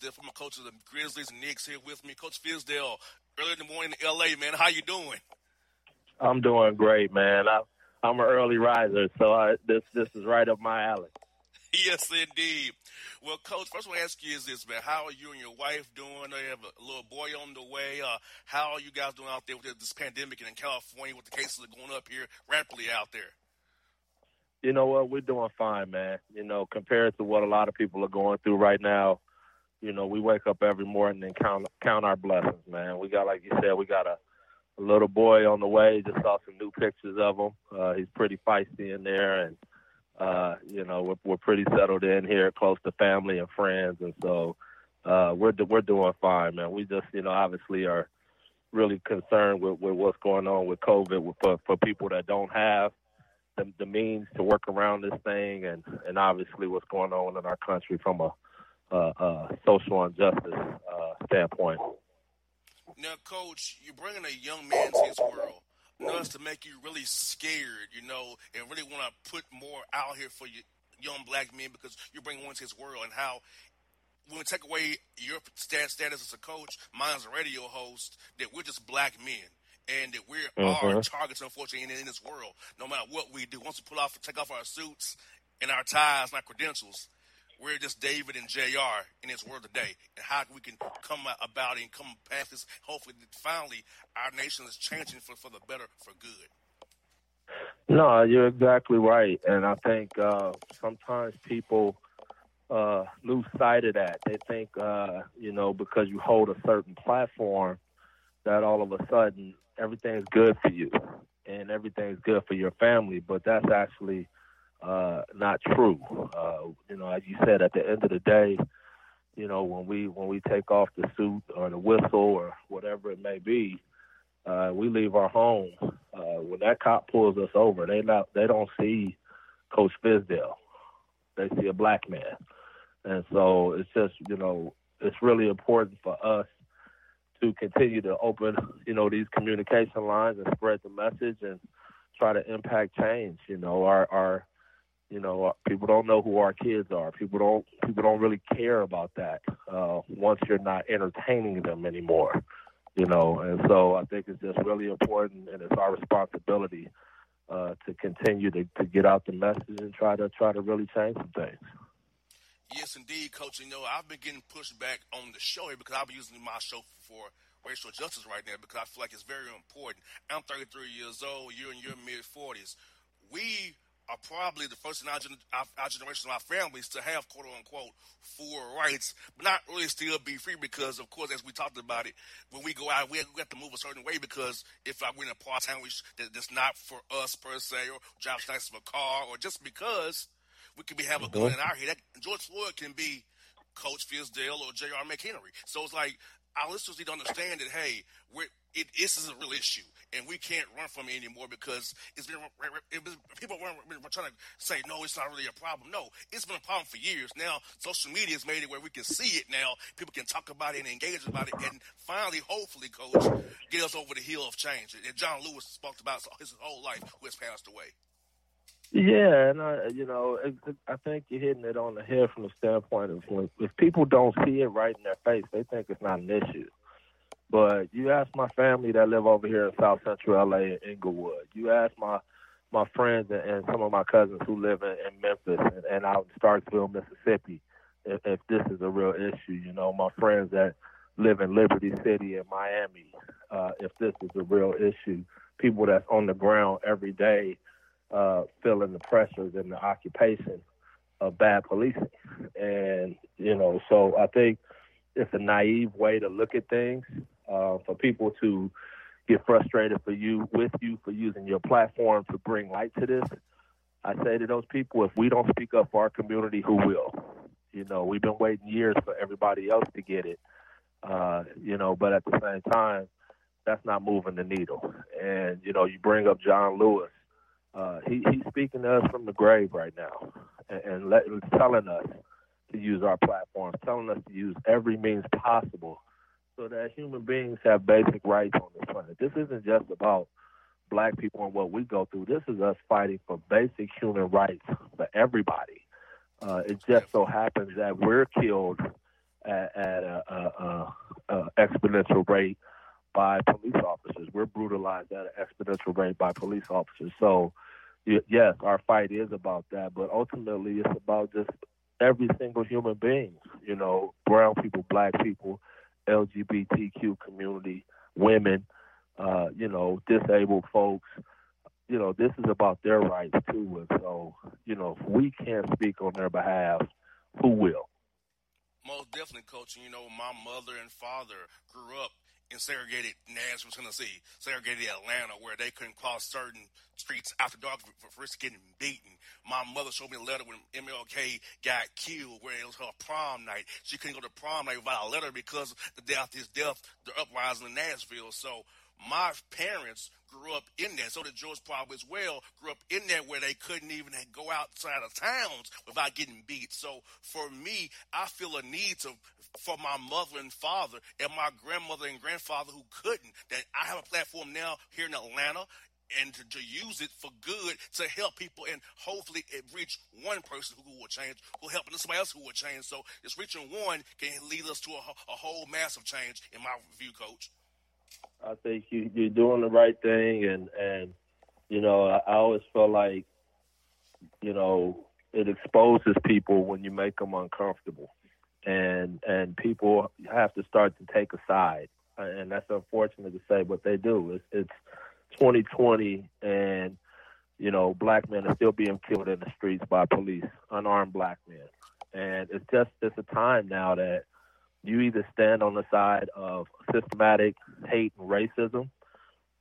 Fizdale, former coach of the Grizzlies and Knicks, here with me. Coach Fizdale, early in the morning in L.A., man. How you doing? I'm doing great, man. I, I'm an early riser, so I, this this is right up my alley. yes, indeed. Well, Coach, first I want to ask you is this, man. How are you and your wife doing? You have a little boy on the way. Uh, how are you guys doing out there with this pandemic and in California with the cases are going up here rapidly out there? You know what? We're doing fine, man. You know, compared to what a lot of people are going through right now, you know, we wake up every morning and count count our blessings, man. We got, like you said, we got a, a little boy on the way. Just saw some new pictures of him. Uh, he's pretty feisty in there, and uh, you know, we're, we're pretty settled in here, close to family and friends, and so uh, we're we're doing fine, man. We just, you know, obviously are really concerned with, with what's going on with COVID for for people that don't have the, the means to work around this thing, and and obviously what's going on in our country from a, social injustice uh, standpoint. Now, Coach, you're bringing a young man to his world. Enough to make you really scared, you know, and really want to put more out here for you young black men because you're bringing one to his world and how when we take away your status as a coach, mine's a radio host, that we're just black men and that we're our Mhm. targets, unfortunately, in, in this world. No matter what we do, once we pull off, take off our suits and our ties and our credentials, we're just David and Jr. in this world today, and how we can come about and come past this. Hopefully, that finally, our nation is changing for for the better, for good. No, you're exactly right, and I think uh, sometimes people uh, lose sight of that. They think, uh, you know, because you hold a certain platform, that all of a sudden everything's good for you and everything's good for your family, but that's actually uh, not true. Uh, you know, as you said, at the end of the day, you know, when we when we take off the suit or the whistle or whatever it may be, uh, we leave our home. Uh, when that cop pulls us over, they not they don't see Coach Fizdale. They see a black man, and so it's just you know it's really important for us to continue to open, you know, these communication lines and spread the message and try to impact change. You know, our our you know people don't know who our kids are. People don't people don't really care about that uh, once you're not entertaining them anymore. You know, and so I think it's just really important, and it's our responsibility uh, to continue to, to get out the message and try to try to really change some things. Yes, indeed, Coach. You know, I've been getting pushed back on the show here because I've been using my show for racial justice right now because I feel like it's very important. I'm 33 years old. You're in your mid 40s. We are probably the first in our, our, our generation of our families to have quote unquote full rights, but not really still be free because, of course, as we talked about it, when we go out, we have, we have to move a certain way because if I win a part time, that, that's not for us per se, or drive nice of a car, or just because we could be having mm-hmm. a gun in our head. That, George Floyd can be Coach Fizdale or J.R. McHenry. So it's like our listeners need to understand that hey, we're, it this is a real issue, and we can't run from it anymore because it's been it was, people were, trying to say no, it's not really a problem. No, it's been a problem for years. Now social media has made it where we can see it now. People can talk about it and engage about it, and finally, hopefully, coach, get us over the hill of change. And John Lewis spoke about his whole life, who has passed away. Yeah, and I, you know, I think you're hitting it on the head from the standpoint of when, if people don't see it right in their face, they think it's not an issue. But you ask my family that live over here in South Central LA in Inglewood. You ask my my friends and, and some of my cousins who live in, in Memphis and, and out in Starkville, Mississippi, if, if this is a real issue. You know, my friends that live in Liberty City and Miami, uh, if this is a real issue. People that's on the ground every day uh, feeling the pressures and the occupation of bad policing. And, you know, so I think it's a naive way to look at things uh, for people to get frustrated for you, with you, for using your platform to bring light to this. I say to those people, if we don't speak up for our community, who will? You know, we've been waiting years for everybody else to get it. Uh, you know, but at the same time, that's not moving the needle. And, you know, you bring up John Lewis uh, he, he's speaking to us from the grave right now and, and let, telling us to use our platform, telling us to use every means possible so that human beings have basic rights on this planet. This isn't just about black people and what we go through. This is us fighting for basic human rights for everybody. Uh, it just so happens that we're killed at, at a, a, a, a exponential rate by police officers. We're brutalized at an exponential rate by police officers. So, yes, our fight is about that, but ultimately it's about just every single human being, you know, brown people, black people, LGBTQ community, women, uh, you know, disabled folks. You know, this is about their rights too. And so, you know, if we can't speak on their behalf, who will? Most definitely, coach. You know, my mother and father grew up in segregated Nashville, Tennessee, segregated Atlanta, where they couldn't cross certain streets after dark for, for risk getting beaten. My mother showed me a letter when MLK got killed, where it was her prom night. She couldn't go to prom night without a letter because the death, his death, the uprising in Nashville. So my parents grew up in that. So did George probably as well grew up in that where they couldn't even go outside of towns without getting beat. So for me, I feel a need to for my mother and father and my grandmother and grandfather who couldn't. That I have a platform now here in Atlanta and to, to, use it for good to help people and hopefully it reach one person who will change, who will help somebody else who will change. So just reaching one can lead us to a, a whole massive change in my view, coach. I think you, you're doing the right thing, and and you know I, I always felt like you know it exposes people when you make them uncomfortable, and and people have to start to take a side, and that's unfortunate to say, but they do. It's it's 2020, and you know, black men are still being killed in the streets by police, unarmed black men. And it's just it's a time now that you either stand on the side of systematic hate and racism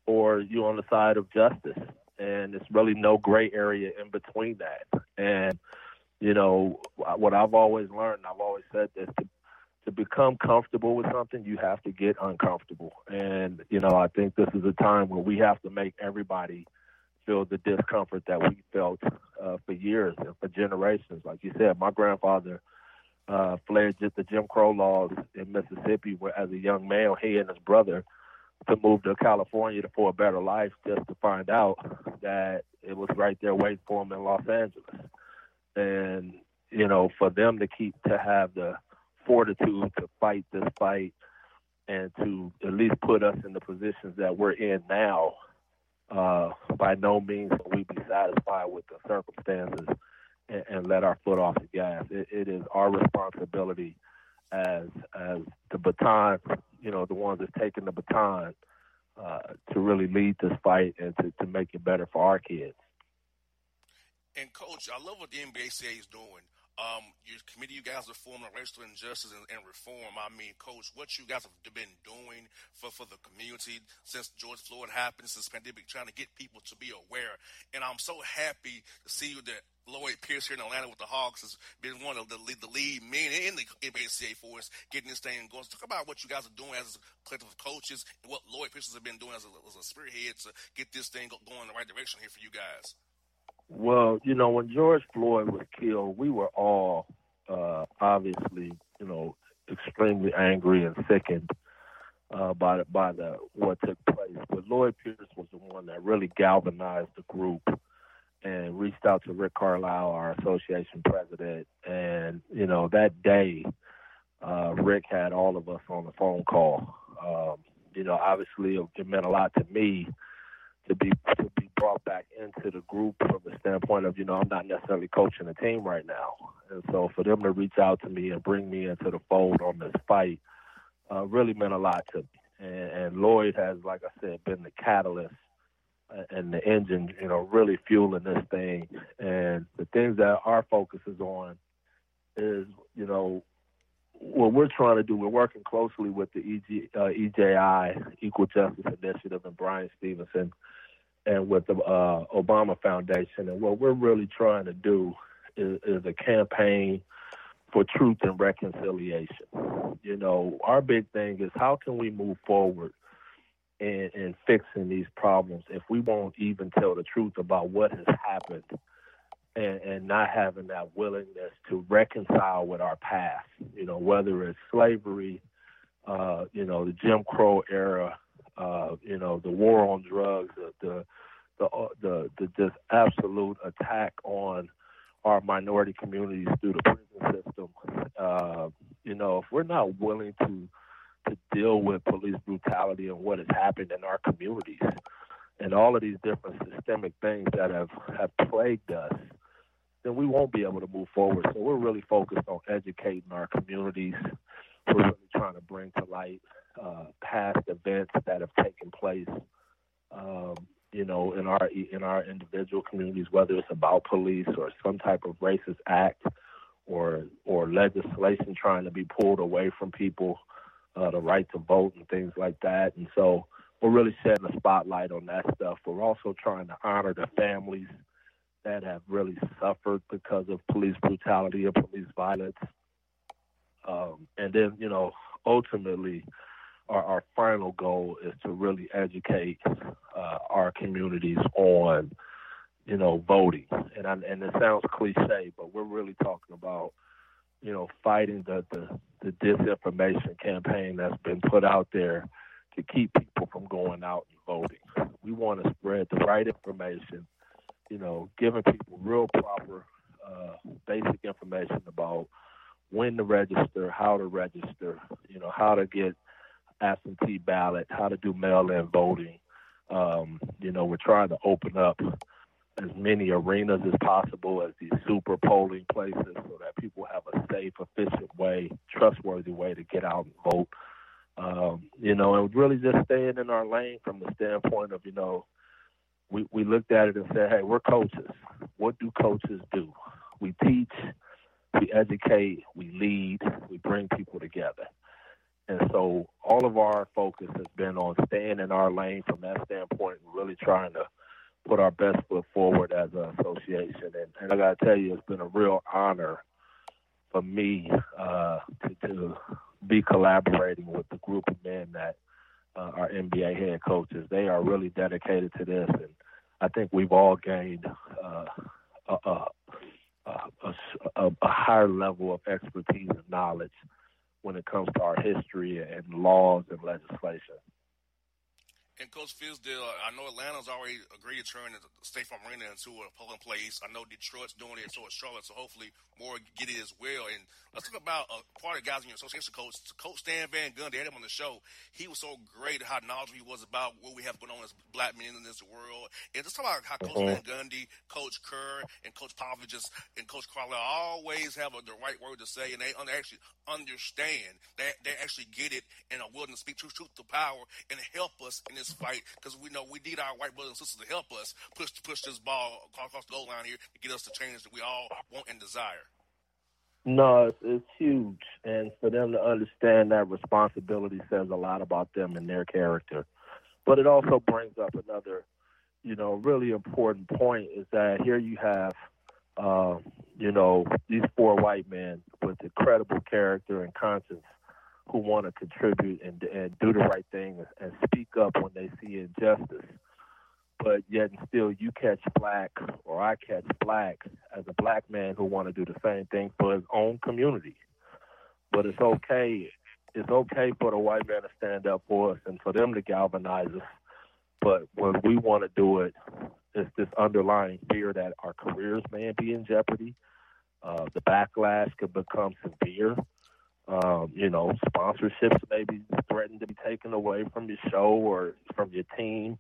or you're on the side of justice. And it's really no gray area in between that. And, you know, what I've always learned, I've always said this to, to become comfortable with something, you have to get uncomfortable. And, you know, I think this is a time where we have to make everybody feel the discomfort that we felt uh, for years and for generations. Like you said, my grandfather uh, fled just the Jim Crow laws in Mississippi, where as a young male, he and his brother to move to California for a better life, just to find out that it was right there waiting for him in Los Angeles. And you know, for them to keep to have the fortitude to fight this fight and to at least put us in the positions that we're in now uh, by no means will we be satisfied with the circumstances and, and let our foot off the gas. It, it is our responsibility as as the baton, you know, the ones that's taking the baton uh, to really lead this fight and to, to make it better for our kids. And coach, I love what the NBACA is doing. Um, your committee, you guys are forming racial injustice and, and, reform. I mean, Coach, what you guys have been doing for, for the community since George Floyd happened, since pandemic, trying to get people to be aware. And I'm so happy to see you that Lloyd Pierce here in Atlanta with the Hawks has been one of the, the lead men in the NBACA for us getting this thing going. So talk about what you guys are doing as a collective of coaches and what Lloyd Pierce has been doing as a, as a spearhead to get this thing going in the right direction here for you guys. Well, you know, when George Floyd was killed, we were all uh, obviously, you know, extremely angry and sickened uh, by the, by the what took place. But Lloyd Pierce was the one that really galvanized the group and reached out to Rick Carlisle, our association president. And you know, that day, uh, Rick had all of us on the phone call. Um, you know, obviously, it, it meant a lot to me to be to be brought back into the group from the standpoint of you know I'm not necessarily coaching a team right now, and so for them to reach out to me and bring me into the fold on this fight uh, really meant a lot to me. And, and Lloyd has, like I said, been the catalyst and the engine, you know, really fueling this thing. And the things that our focus is on is, you know, what we're trying to do. We're working closely with the EG, uh, EJI Equal Justice Initiative and Bryan Stevenson and with the uh, Obama Foundation. And what we're really trying to do is, is a campaign for truth and reconciliation. You know, our big thing is how can we move forward in, in fixing these problems if we won't even tell the truth about what has happened and, and not having that willingness to reconcile with our past, you know, whether it's slavery, uh, you know, the Jim Crow era, uh, you know, the war on drugs, the the the, uh, the, the just absolute attack on our minority communities through the prison system. Uh, you know, if we're not willing to to deal with police brutality and what has happened in our communities, and all of these different systemic things that have have plagued us, then we won't be able to move forward. So we're really focused on educating our communities. We're really trying to bring to light uh, past events that have taken place, um, you know, in our in our individual communities, whether it's about police or some type of racist act or or legislation trying to be pulled away from people, uh, the right to vote and things like that. And so we're really setting a spotlight on that stuff. We're also trying to honor the families that have really suffered because of police brutality or police violence. Um, and then, you know, ultimately, our, our final goal is to really educate uh, our communities on, you know, voting. And I, and it sounds cliche, but we're really talking about, you know, fighting the, the the disinformation campaign that's been put out there to keep people from going out and voting. We want to spread the right information, you know, giving people real proper uh, basic information about when to register, how to register, you know, how to get absentee ballot, how to do mail-in voting. Um, you know, we're trying to open up as many arenas as possible as these super polling places so that people have a safe, efficient way, trustworthy way to get out and vote. Um, you know, and really just staying in our lane from the standpoint of, you know, we, we looked at it and said, hey, we're coaches. What do coaches do? We teach, we educate, we lead, we bring people together. And so all of our focus has been on staying in our lane from that standpoint and really trying to put our best foot forward as an association. And, and I got to tell you, it's been a real honor for me uh, to, to be collaborating with the group of men that uh, are NBA head coaches. They are really dedicated to this, and I think we've all gained uh, a, a, a, a, higher level of expertise and knowledge when it comes to our history and laws and legislation. And Coach Fizdale, I know Atlanta's already agreed to turn the State Farm Arena into a polling place. I know Detroit's doing it, so is Charlotte. So hopefully more get it as well. And let's talk about a uh, part of the guys in your association coach, Coach Stan Van Gundy. had him on the show. He was so great how knowledgeable he was about what we have going on as black men in this world. And just talk about how Coach mm-hmm. Van Gundy, Coach Kerr, and Coach Popovich just, and Coach Crowell always have a, the right word to say, and they actually understand. They they actually get it and are willing to speak truth, truth to power and help us in this fight because we know we need our white brothers and sisters to help us push push this ball across the goal line here to get us the change that we all want and desire. No, it's, it's huge, and for them to understand that responsibility says a lot about them and their character. But it also brings up another, you know, really important point is that here you have, uh, you know, these four white men with incredible character and conscience who want to contribute and, and do the right thing and speak up when they see injustice. But yet and still, you catch black or I catch black as a black man who want to do the same thing for his own community. But it's okay. It's okay for the white man to stand up for us and for them to galvanize us. But when we want to do it, it's this underlying fear that our careers may be in jeopardy. Uh, the backlash could become severe um, you know, sponsorships may be threatened to be taken away from your show or from your team,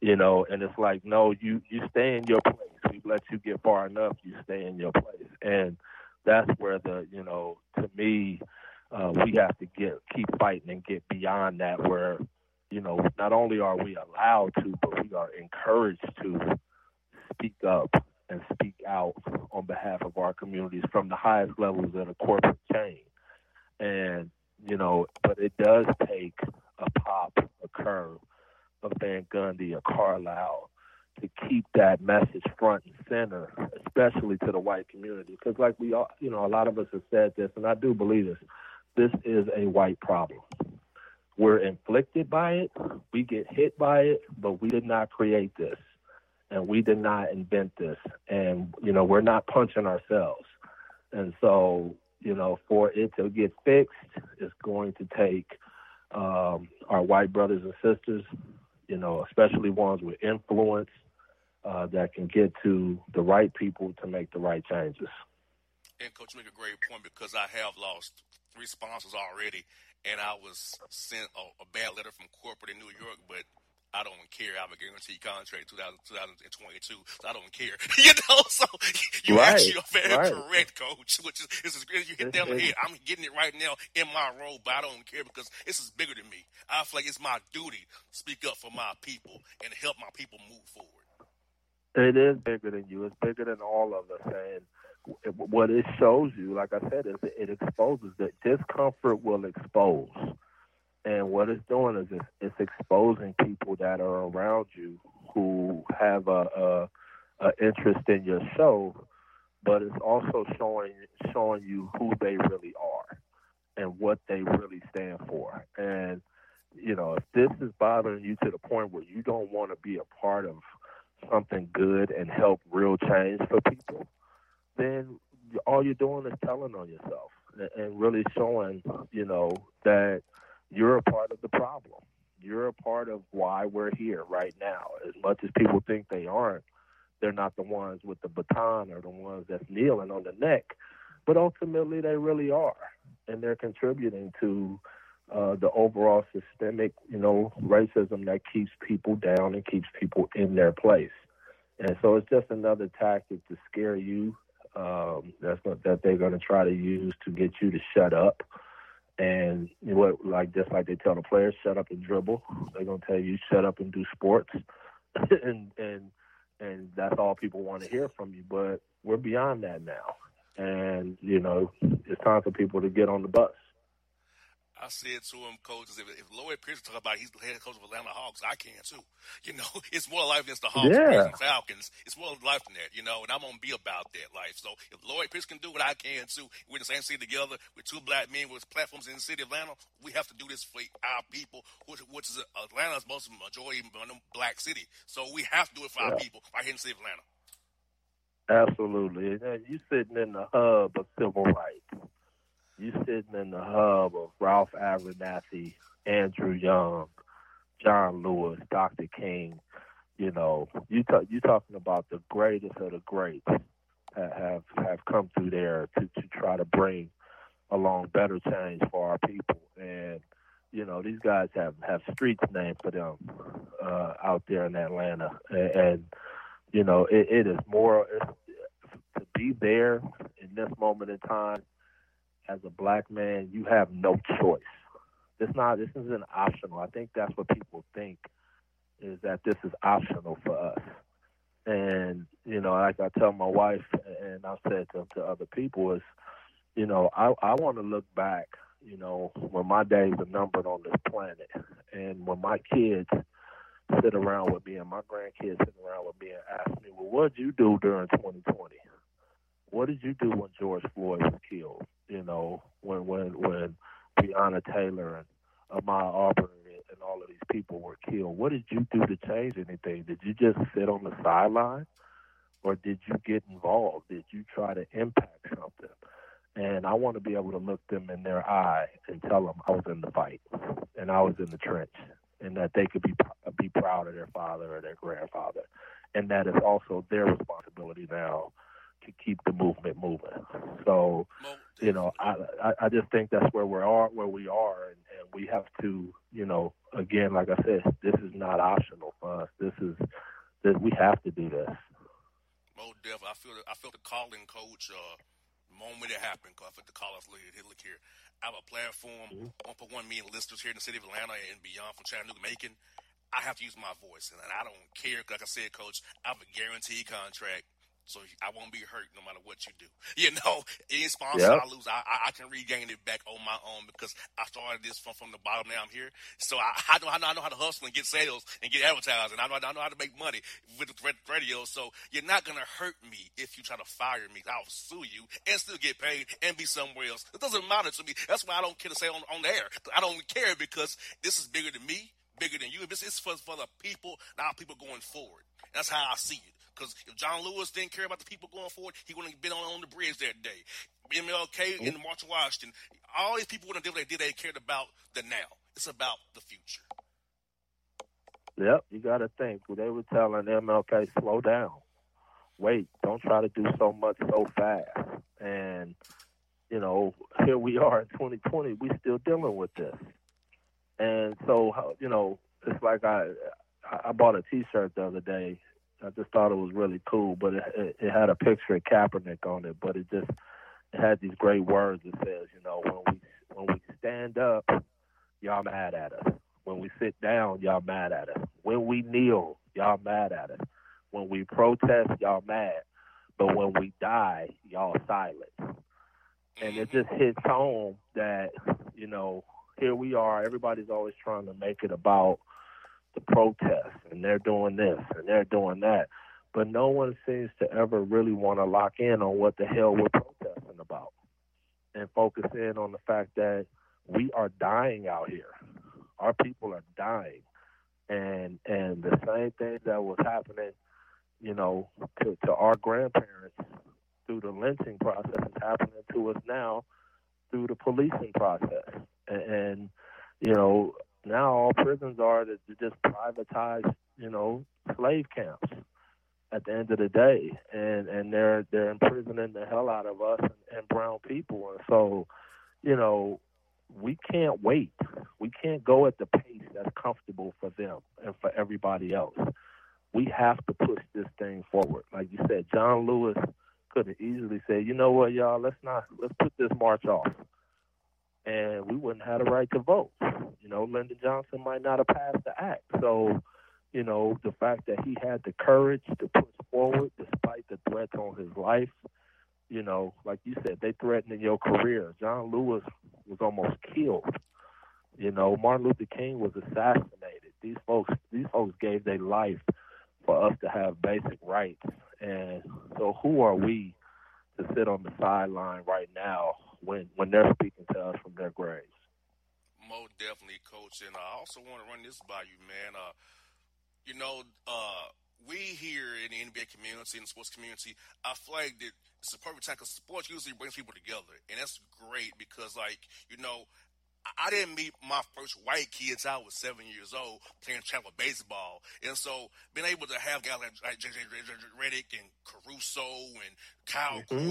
you know, and it's like, no, you you stay in your place. We've let you get far enough, you stay in your place, and that's where the, you know, to me, uh, we have to get keep fighting and get beyond that, where, you know, not only are we allowed to, but we are encouraged to speak up and speak out on behalf of our communities from the highest levels of the corporate chain and you know, but it does take a pop, a curve, a Van Gundy, a Carlisle to keep that message front and center, especially to the white community. Because, like we all, you know, a lot of us have said this, and I do believe this. This is a white problem. We're inflicted by it. We get hit by it, but we did not create this, and we did not invent this. And you know, we're not punching ourselves. And so you know, for it to get fixed, it's going to take um, our white brothers and sisters, you know, especially ones with influence uh, that can get to the right people to make the right changes. And coach, you make a great point because I have lost three sponsors already, and I was sent a, a bad letter from corporate in New York, but I don't care. I have a guaranteed contract 2000, 2022, so I don't care. you know, so you right, actually are very right. correct, coach. Which is, this is you hit them head. I'm getting it right now in my role, but I don't care because this is bigger than me. I feel like it's my duty to speak up for my people and help my people move forward. It is bigger than you. It's bigger than all of us, and what it shows you, like I said, is it exposes that discomfort will expose and what it's doing is it's, it's exposing people that are around you who have a, a, a interest in your show, but it's also showing showing you who they really are and what they really stand for. And you know, if this is bothering you to the point where you don't want to be a part of something good and help real change for people, then all you're doing is telling on yourself and really showing, you know, that you're a part of the problem. You're a part of why we're here right now. As much as people think they aren't, they're not the ones with the baton or the ones that's kneeling on the neck, but ultimately they really are, and they're contributing to uh, the overall systemic, you know, racism that keeps people down and keeps people in their place. And so it's just another tactic to scare you. Um, that's what, that they're going to try to use to get you to shut up and what like just like they tell the players, set up and dribble. They're gonna tell you set up and do sports. and and and that's all people want to hear from you. But we're beyond that now, and you know it's time for people to get on the bus. I said to him, coaches, if, if Lloyd Pierce talk about he's the head coach of Atlanta Hawks, I can too. You know, it's more life than the Hawks yeah. and Falcons. It's more life than that, you know, and I'm gonna be about that life. So if Lloyd Pierce can do what I can too, we're in the same city together with two black men with platforms in the city of Atlanta. We have to do this for our people, which, which is Atlanta's most majority black city. So we have to do it for yeah. our people right here in the city of Atlanta. Absolutely. And you sitting in the hub of civil rights you sitting in the hub of Ralph Abernathy, Andrew Young, John Lewis, Dr. King. You know, you talk, you talking about the greatest of the greats that have have come through there to to try to bring along better change for our people. And you know, these guys have have streets named for them uh, out there in Atlanta. And, and you know, it, it is more to be there in this moment in time as a black man, you have no choice. This not this isn't an optional. I think that's what people think is that this is optional for us. And you know, like I tell my wife, and I've said to, to other people, is you know, I I want to look back. You know, when my days are numbered on this planet, and when my kids sit around with me and my grandkids sit around with me and ask me, well, what did you do during 2020? What did you do when George Floyd was killed? You know, when when when Breonna Taylor and Ahmaud Arbery and all of these people were killed. What did you do to change anything? Did you just sit on the sideline, or did you get involved? Did you try to impact something? And I want to be able to look them in their eye and tell them I was in the fight and I was in the trench, and that they could be be proud of their father or their grandfather, and that it's also their responsibility now to keep the movement moving. So, you know, I I just think that's where we are, where we are, and, and we have to, you know, again, like I said, this is not optional for us. This is that we have to do this. Mo Def, I feel I feel the calling coach uh, moment it happened. Cause I felt the call look, look here. I have a platform, mm-hmm. 1.1 million listeners here in the city of Atlanta and beyond from Chattanooga, Macon. I have to use my voice, and I don't care. Like I said, Coach, I have a guaranteed contract so I won't be hurt no matter what you do. You know, any sponsor yep. I lose, I, I, I can regain it back on my own because I started this from, from the bottom. Now I'm here, so I, I know I know I know how to hustle and get sales and get advertising. I know I know how to make money with the radio. So you're not gonna hurt me if you try to fire me. I'll sue you and still get paid and be somewhere else. It doesn't matter to me. That's why I don't care to say on on the air. I don't care because this is bigger than me, bigger than you. This is for for the people. Now people going forward. That's how I see it. Because if John Lewis didn't care about the people going forward, he wouldn't have been on, on the bridge that day. MLK in the March of Washington, all these people wouldn't have did what they did. They cared about the now. It's about the future. Yep, you got to think. They were telling MLK, slow down. Wait, don't try to do so much so fast. And, you know, here we are in 2020, We're still dealing with this. And so, you know, it's like I I bought a T-shirt the other day I just thought it was really cool, but it, it, it had a picture of Kaepernick on it, but it just it had these great words. It says, you know, when we when we stand up, y'all mad at us. When we sit down, y'all mad at us. When we kneel, y'all mad at us. When we protest, y'all mad. But when we die, y'all silent. And it just hits home that, you know, here we are. Everybody's always trying to make it about the protests and they're doing this and they're doing that. But no one seems to ever really want to lock in on what the hell we're protesting about and focus in on the fact that we are dying out here. Our people are dying. And and the same thing that was happening, you know, to, to our grandparents through the lynching process is happening to us now through the policing process. And, and you know, now all prisons are just privatized, you know, slave camps at the end of the day, and and they're they're imprisoning the hell out of us and, and brown people, and so, you know, we can't wait. We can't go at the pace that's comfortable for them and for everybody else. We have to push this thing forward. Like you said, John Lewis could have easily said, you know what, y'all, let's not let's put this march off and we wouldn't have the right to vote. You know, Lyndon Johnson might not have passed the act. So, you know, the fact that he had the courage to push forward despite the threats on his life. You know, like you said, they threatened your career. John Lewis was almost killed. You know, Martin Luther King was assassinated. These folks, these folks gave their life for us to have basic rights. And so, who are we to sit on the sideline right now when when they're speaking to us from their graves? Most definitely, coach. And I also want to run this by you, man. Uh, you know, uh, we here in the NBA community and the sports community, I like that it's a perfect time because sports usually brings people together, and that's great because, like, you know, I didn't meet my first white kids. I was seven years old playing travel baseball, and so being able to have guys like JJ Redick and Caruso and Kyle mm-hmm.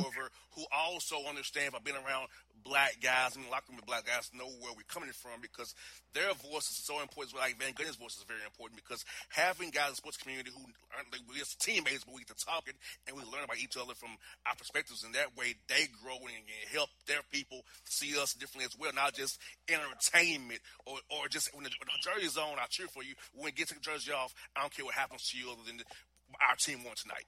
Who also understand by being around black guys, I mean, locker room with black guys know where we're coming from because their voice is so important. Like Van Gundy's voice is very important because having guys in the sports community who aren't like we're just teammates, but we get to talking and we learn about each other from our perspectives, and that way they grow and, and help their people see us differently as well, not just entertainment or, or just when the, when the jersey's on, I cheer for you. When it gets the jersey off, I don't care what happens to you other than our team won tonight.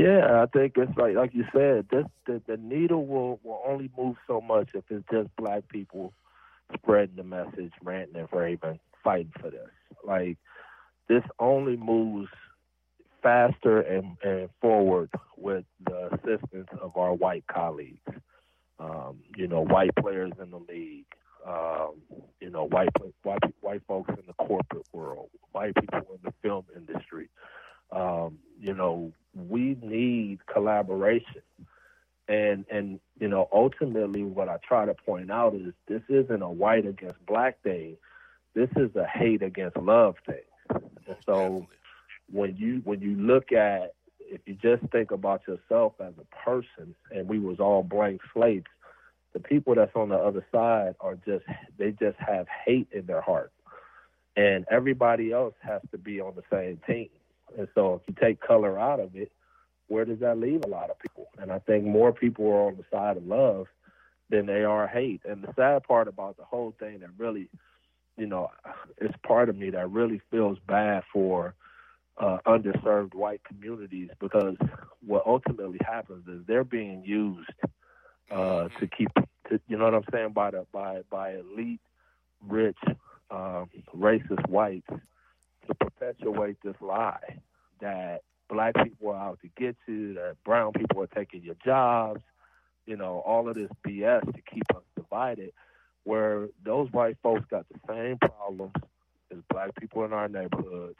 Yeah, I think it's like like you said, this the, the needle will, will only move so much if it's just black people spreading the message, ranting and raving, fighting for this. Like this only moves faster and, and forward with the assistance of our white colleagues. Um, you know, white players in the league, um, you know, white white white folks in the corporate world, white people in the film industry. Um, you know, we need collaboration. And and you know, ultimately what I try to point out is this isn't a white against black thing. This is a hate against love thing. And so when you when you look at if you just think about yourself as a person and we was all blank slates, the people that's on the other side are just they just have hate in their heart. And everybody else has to be on the same team. And so if you take color out of it, where does that leave a lot of people? And I think more people are on the side of love than they are hate. And the sad part about the whole thing that really, you know, it's part of me that really feels bad for uh, underserved white communities because what ultimately happens is they're being used uh, to keep, to, you know what I'm saying, by the by by elite, rich, um, racist whites to perpetuate this lie that black people are out to get you, that brown people are taking your jobs, you know, all of this BS to keep us divided, where those white folks got the same problems as black people in our neighborhoods,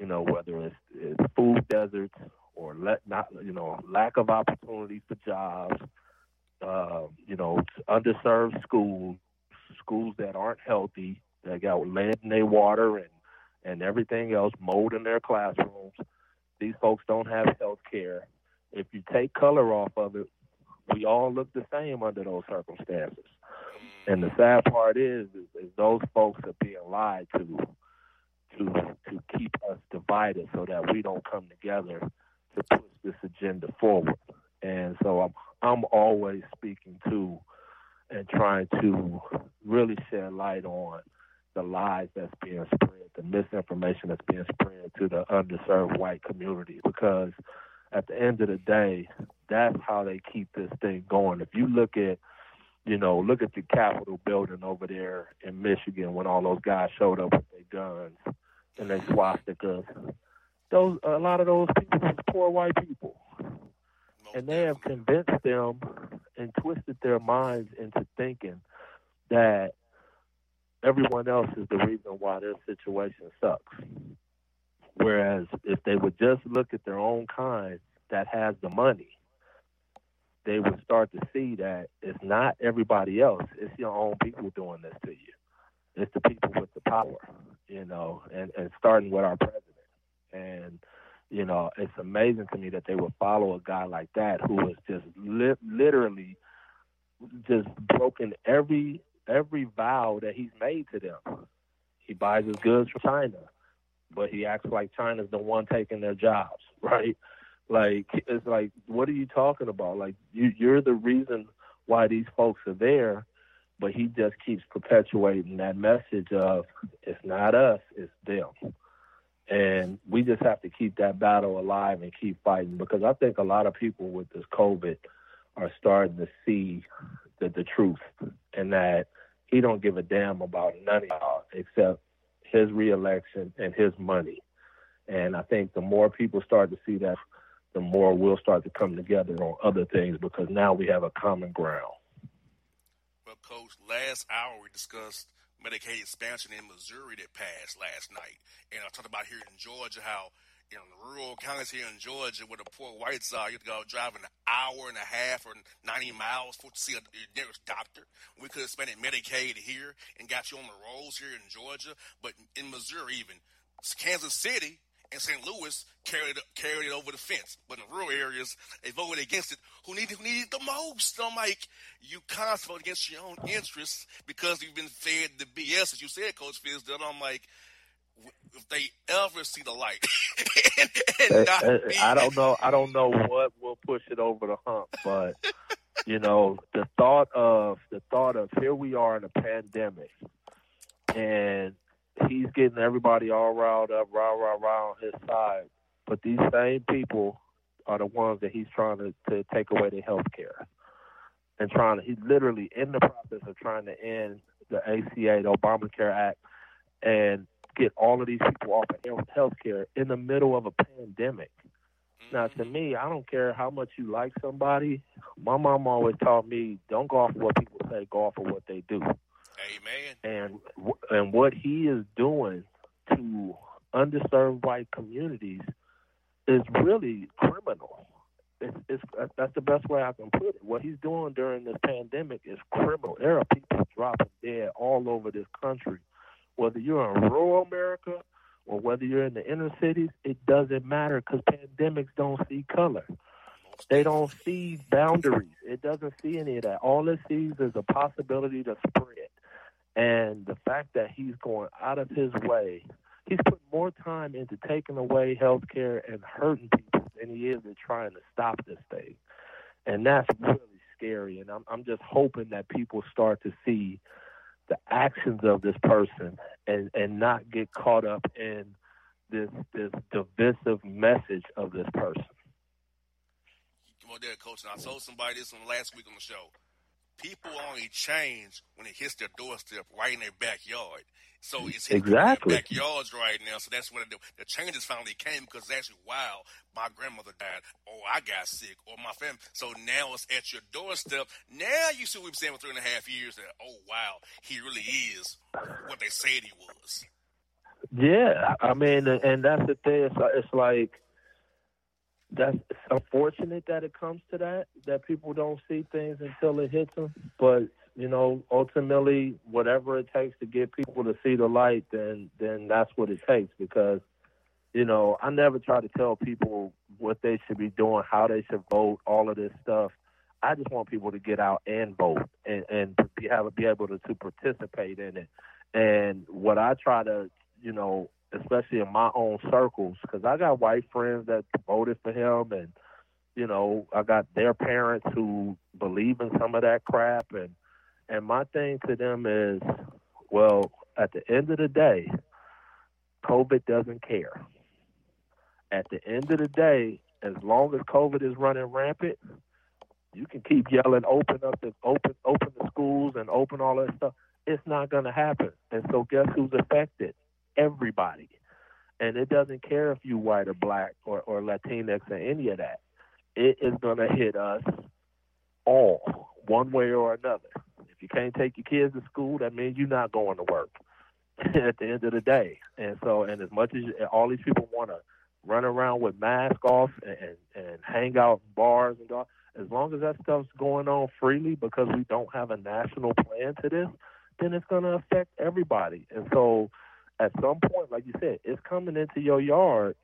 you know, whether it's, it's food deserts or let not, you know, lack of opportunity for jobs, uh, you know, underserved schools, schools that aren't healthy, that got lead in their water and and everything else, mold in their classrooms. These folks don't have health care. If you take color off of it, we all look the same under those circumstances. And the sad part is, is, is those folks are being lied to to to keep us divided so that we don't come together to push this agenda forward. And so I'm I'm always speaking to and trying to really shed light on the lies that's being spread, the misinformation that's being spread to the underserved white community. Because at the end of the day, that's how they keep this thing going. If you look at, you know, look at the Capitol building over there in Michigan when all those guys showed up with their guns and their swastikas. Those a lot of those people are poor white people. And they have convinced them and twisted their minds into thinking that everyone else is the reason why their situation sucks. Whereas if they would just look at their own kind that has the money, they would start to see that it's not everybody else, it's your own people doing this to you. It's the people with the power, you know, and, and starting with our president. And, you know, it's amazing to me that they would follow a guy like that who was just li- literally just broken every every vow that he's made to them. He buys his goods from China, but he acts like China's the one taking their jobs, right? Like it's like, what are you talking about? Like you, you're the reason why these folks are there, but he just keeps perpetuating that message of it's not us, it's them. And we just have to keep that battle alive and keep fighting because I think a lot of people with this COVID are starting to see the, the truth and that he don't give a damn about none of y'all except his reelection and his money. And I think the more people start to see that, the more we'll start to come together on other things because now we have a common ground. Well, Coach, last hour we discussed Medicaid expansion in Missouri that passed last night. And I talked about here in Georgia how in rural counties here in Georgia where the poor whites are, you have to go driving an hour and a half or 90 miles for to see a, your nearest doctor. We could have spent Medicaid here and got you on the rolls here in Georgia, but in Missouri even, Kansas City and St. Louis carried it, carried it over the fence. But in the rural areas, they voted against it. Who needed, who needed the most? I'm like, you constantly vote against your own interests because you've been fed the BS, as you said, Coach Fields. That I'm like, if they ever see the light, and, and uh, uh, I don't know. I don't know what will push it over the hump, but you know, the thought of the thought of here we are in a pandemic, and he's getting everybody all riled up, rah rah rah on his side. But these same people are the ones that he's trying to, to take away their health care. And trying to he's literally in the process of trying to end the ACA, the Obamacare Act, and get all of these people off of health care in the middle of a pandemic. Now, to mm-hmm. me, I don't care how much you like somebody. My mom always taught me, don't go off of what people say, go off of what they do. Amen. And and what he is doing to underserved white communities is really criminal. It's, it's that's the best way I can put it. What he's doing during this pandemic is criminal. There are people dropping dead all over this country. Whether you're in rural America or whether you're in the inner cities, it doesn't matter because pandemics don't see color. They don't see boundaries. It doesn't see any of that. All it sees is a possibility to spread. And the fact that he's going out of his way, he's put more time into taking away health care and hurting people than he is in trying to stop this thing. And that's really scary. And I'm, I'm just hoping that people start to see the actions of this person and, and not get caught up in this this divisive message of this person. Come on there, coach. And I told somebody this on last week on the show people only change when it hits their doorstep right in their backyard. So it's exactly their backyards right now. So that's when the, the changes finally came because actually, wow, my grandmother died, or I got sick, or my family. So now it's at your doorstep. Now you see what we've been saying for three and a half years that, oh, wow, he really is what they said he was. Yeah, I mean, and that's the thing. It's, it's like that's unfortunate that it comes to that that people don't see things until it hits them but you know ultimately whatever it takes to get people to see the light then then that's what it takes because you know i never try to tell people what they should be doing how they should vote all of this stuff. I just want people to get out and vote and and be have be able to, to participate in it. And what i try to you know especially in my own circles, because I got white friends that voted for him, and you know, I got their parents who believe in some of that crap, and and my thing to them is, well, at the end of the day, COVID doesn't care. At the end of the day, as long as COVID is running rampant, you can keep yelling, open up the open open the schools and open all that stuff. It's not to happen. And so, guess who's affected? Everybody. And it doesn't care if you white or black or, or Latinx or any of that. It is going to hit us all, one way or another. If you can't take your kids to school, that means you're not going to work at the end of the day. And so, and as much as all these people want to run around with masks off and, and, and hang out in bars and all, as long as that stuff's going on freely because we don't have a national plan to this, then it's going to affect everybody. And so, at some point, like you said, it's coming into your yard,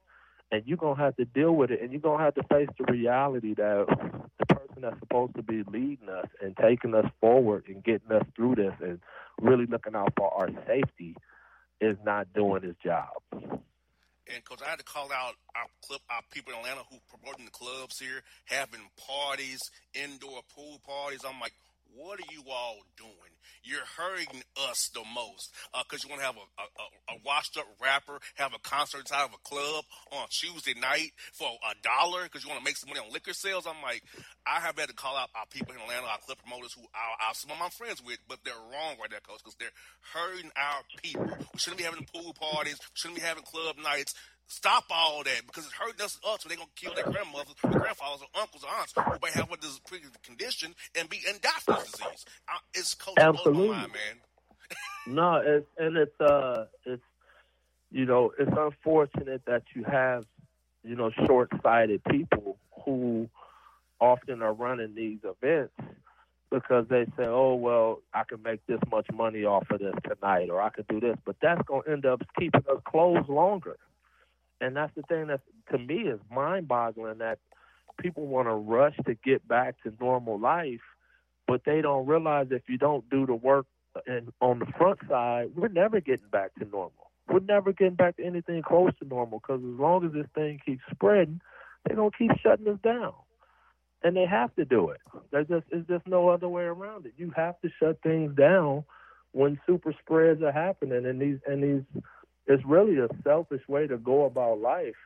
and you're gonna have to deal with it, and you're gonna have to face the reality that the person that's supposed to be leading us and taking us forward and getting us through this and really looking out for our safety is not doing his job. And coach, I had to call out our club, our people in Atlanta who promoting the clubs here, having parties, indoor pool parties. I'm like, what are you all doing? You're hurting us the most because uh, you want to have a, a, a, washed up rapper have a concert inside of a club on Tuesday night for a dollar because you want to make some money on liquor sales. I'm like, I have had to call out our people in Atlanta, our club promoters who are, are some of my friends with, but they're wrong right there, coach, because they're hurting our people. We shouldn't be having pool parties. We shouldn't be having club nights. Stop all that because it's hurting us up. So they're gonna kill their grandmothers, their grandfathers, or uncles, or aunts who may have this condition and be and die from this disease. I, it's coach Absolutely, mind, man. no, it's and it's uh, it's you know, it's unfortunate that you have you know short-sighted people who often are running these events because they say, "Oh well, I can make this much money off of this tonight, or I could do this," but that's going to end up keeping us closed longer and that's the thing that to me is mind-boggling that people want to rush to get back to normal life, but they don't realize if you don't do the work and on the front side, we're never getting back to normal. We're never getting back to anything close to normal because as long as this thing keeps spreading, they're gonna keep shutting us down, and they have to do it. There's just it's just no other way around it. You have to shut things down when super spreads are happening, and these and these it's really a selfish way to go about life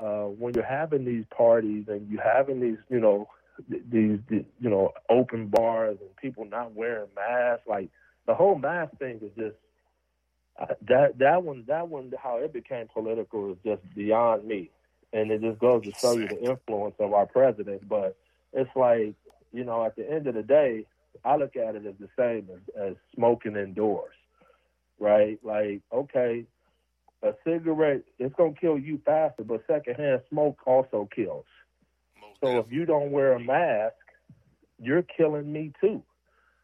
uh, when you're having these parties and you're having these, you know, these, these, you know, open bars and people not wearing masks. Like the whole mask thing is just uh, that that one that one how it became political is just beyond me, and it just goes to show you the influence of our president. But it's like you know, at the end of the day, I look at it as the same as, as smoking indoors, right? Like, okay, a cigarette it's gonna kill you faster, but secondhand smoke also kills. Most so if you don't wear a mask, you're killing me too.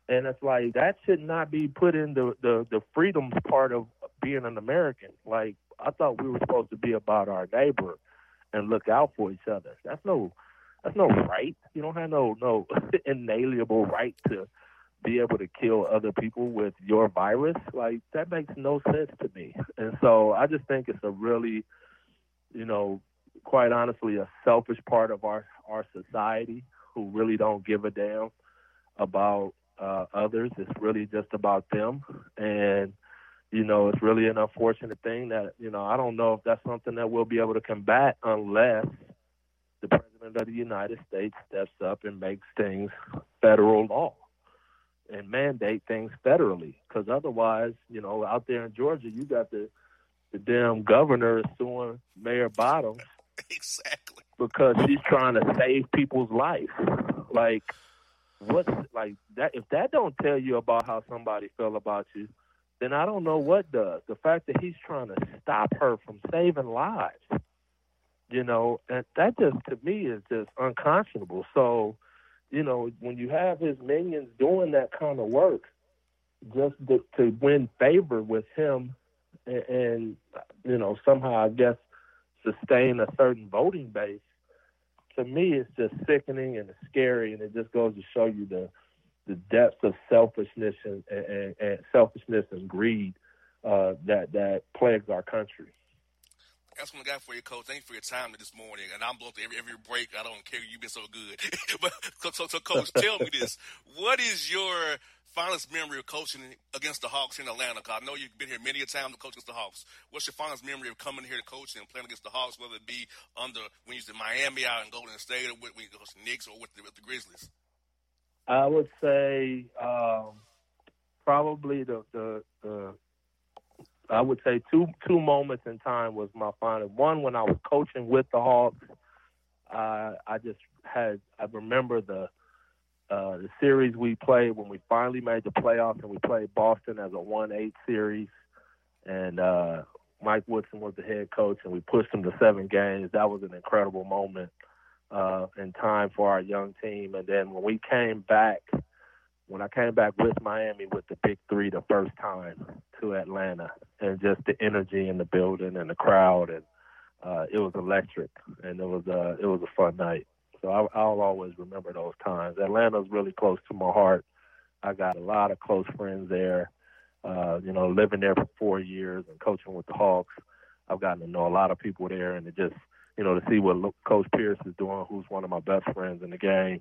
And it's like that should not be put in the, the, the freedoms part of being an American. Like I thought we were supposed to be about our neighbor and look out for each other. That's no that's no right. You don't have no no inalienable right to be able to kill other people with your virus, like that makes no sense to me. And so I just think it's a really, you know, quite honestly, a selfish part of our our society who really don't give a damn about uh, others. It's really just about them, and you know, it's really an unfortunate thing that you know I don't know if that's something that we'll be able to combat unless the president of the United States steps up and makes things federal law and mandate things federally. Because otherwise, you know, out there in Georgia, you got the the damn governor suing Mayor Bottoms exactly because she's trying to save people's life. Like, what's like that? If that don't tell you about how somebody feel about you, then I don't know what does. The fact that he's trying to stop her from saving lives, you know, and that just to me is just unconscionable. So you know, when you have his minions doing that kind of work, just to, to win favor with him, and, and you know somehow I guess sustain a certain voting base. To me, it's just sickening and scary, and it just goes to show you the the depths of selfishness and, and, and selfishness and greed uh, that that plagues our country. That's what I got for you, Coach. Thank you for your time this morning. And I'm blowing every every break. I don't care. You've been so good. but so, so, Coach, tell me this: What is your fondest memory of coaching against the Hawks in Atlanta? Cause I know you've been here many a time to coach against the Hawks. What's your fondest memory of coming here to coach and playing against the Hawks, whether it be under when you was in Miami out in Golden State, or when you coach the Knicks, or with the, with the Grizzlies? I would say um, probably the, the the I would say two two moments in time was my final. One when I was coaching with the Hawks, uh, I just had I remember the uh, the series we played when we finally made the playoffs and we played Boston as a one eight series, and uh, Mike Woodson was the head coach and we pushed them to seven games. That was an incredible moment uh, in time for our young team. And then when we came back when I came back with Miami with the big three the first time to Atlanta, and just the energy in the building and the crowd, and uh, it was electric, and it was uh, it was a fun night. So I, I'll always remember those times. Atlanta's really close to my heart. I got a lot of close friends there. Uh, you know, living there for four years and coaching with the Hawks, I've gotten to know a lot of people there, and it just you know to see what Coach Pierce is doing, who's one of my best friends in the game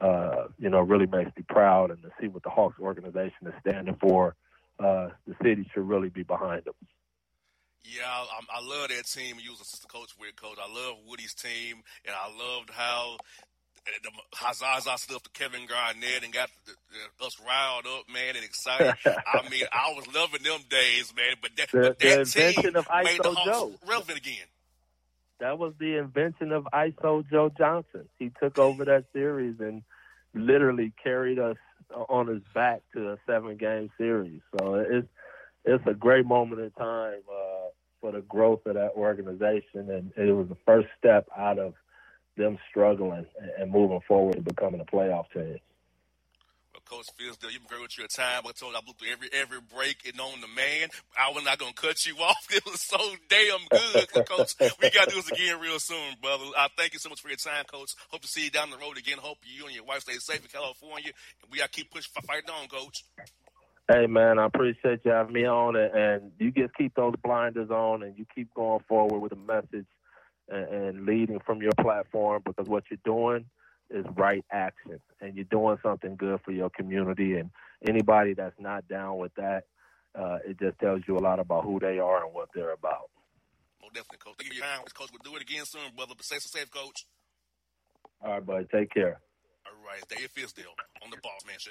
uh, you know, really makes me proud. And to see what the Hawks organization is standing for, uh, the city should really be behind them. Yeah, I, I love that team you was assistant coach with, coach. I love Woody's team, and I loved how the Hazaza up to Kevin Garnett and got the, the, us riled up, man, and excited. I mean, I was loving them days, man. But that, the, but that the invention team of ISO made the Hawks Joe. relevant again. That was the invention of ISO Joe Johnson. He took over that series and literally carried us on his back to a seven game series. So it's it's a great moment in time uh, for the growth of that organization, and it was the first step out of them struggling and moving forward to becoming a playoff team. Coach you've been great with your time. I told you I blew through every every break and on the man. I was not gonna cut you off. It was so damn good, Coach. We gotta do this again real soon, brother. I thank you so much for your time, Coach. Hope to see you down the road again. Hope you and your wife stay safe in California. We gotta keep pushing, fighting on, Coach. Hey man, I appreciate you having me on, and, and you just keep those blinders on, and you keep going forward with a message and, and leading from your platform because what you're doing is right action, and you're doing something good for your community. And anybody that's not down with that, uh, it just tells you a lot about who they are and what they're about. Well, definitely, Coach. Thank you for your time, Coach. We'll do it again soon, brother. But stay safe, Coach. All right, buddy. Take care. All right, Dave Fizdale on the Boss Man Show.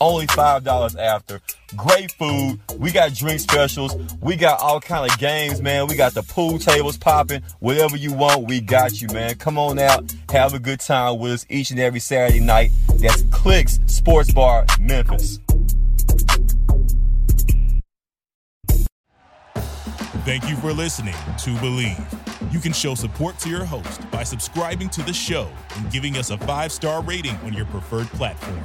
Only $5 after. Great food. We got drink specials. We got all kind of games, man. We got the pool tables popping. Whatever you want, we got you, man. Come on out. Have a good time with us each and every Saturday night. That's Clicks Sports Bar, Memphis. Thank you for listening to Bleav. You can show support to your host by subscribing to the show and giving us a five star rating on your preferred platform.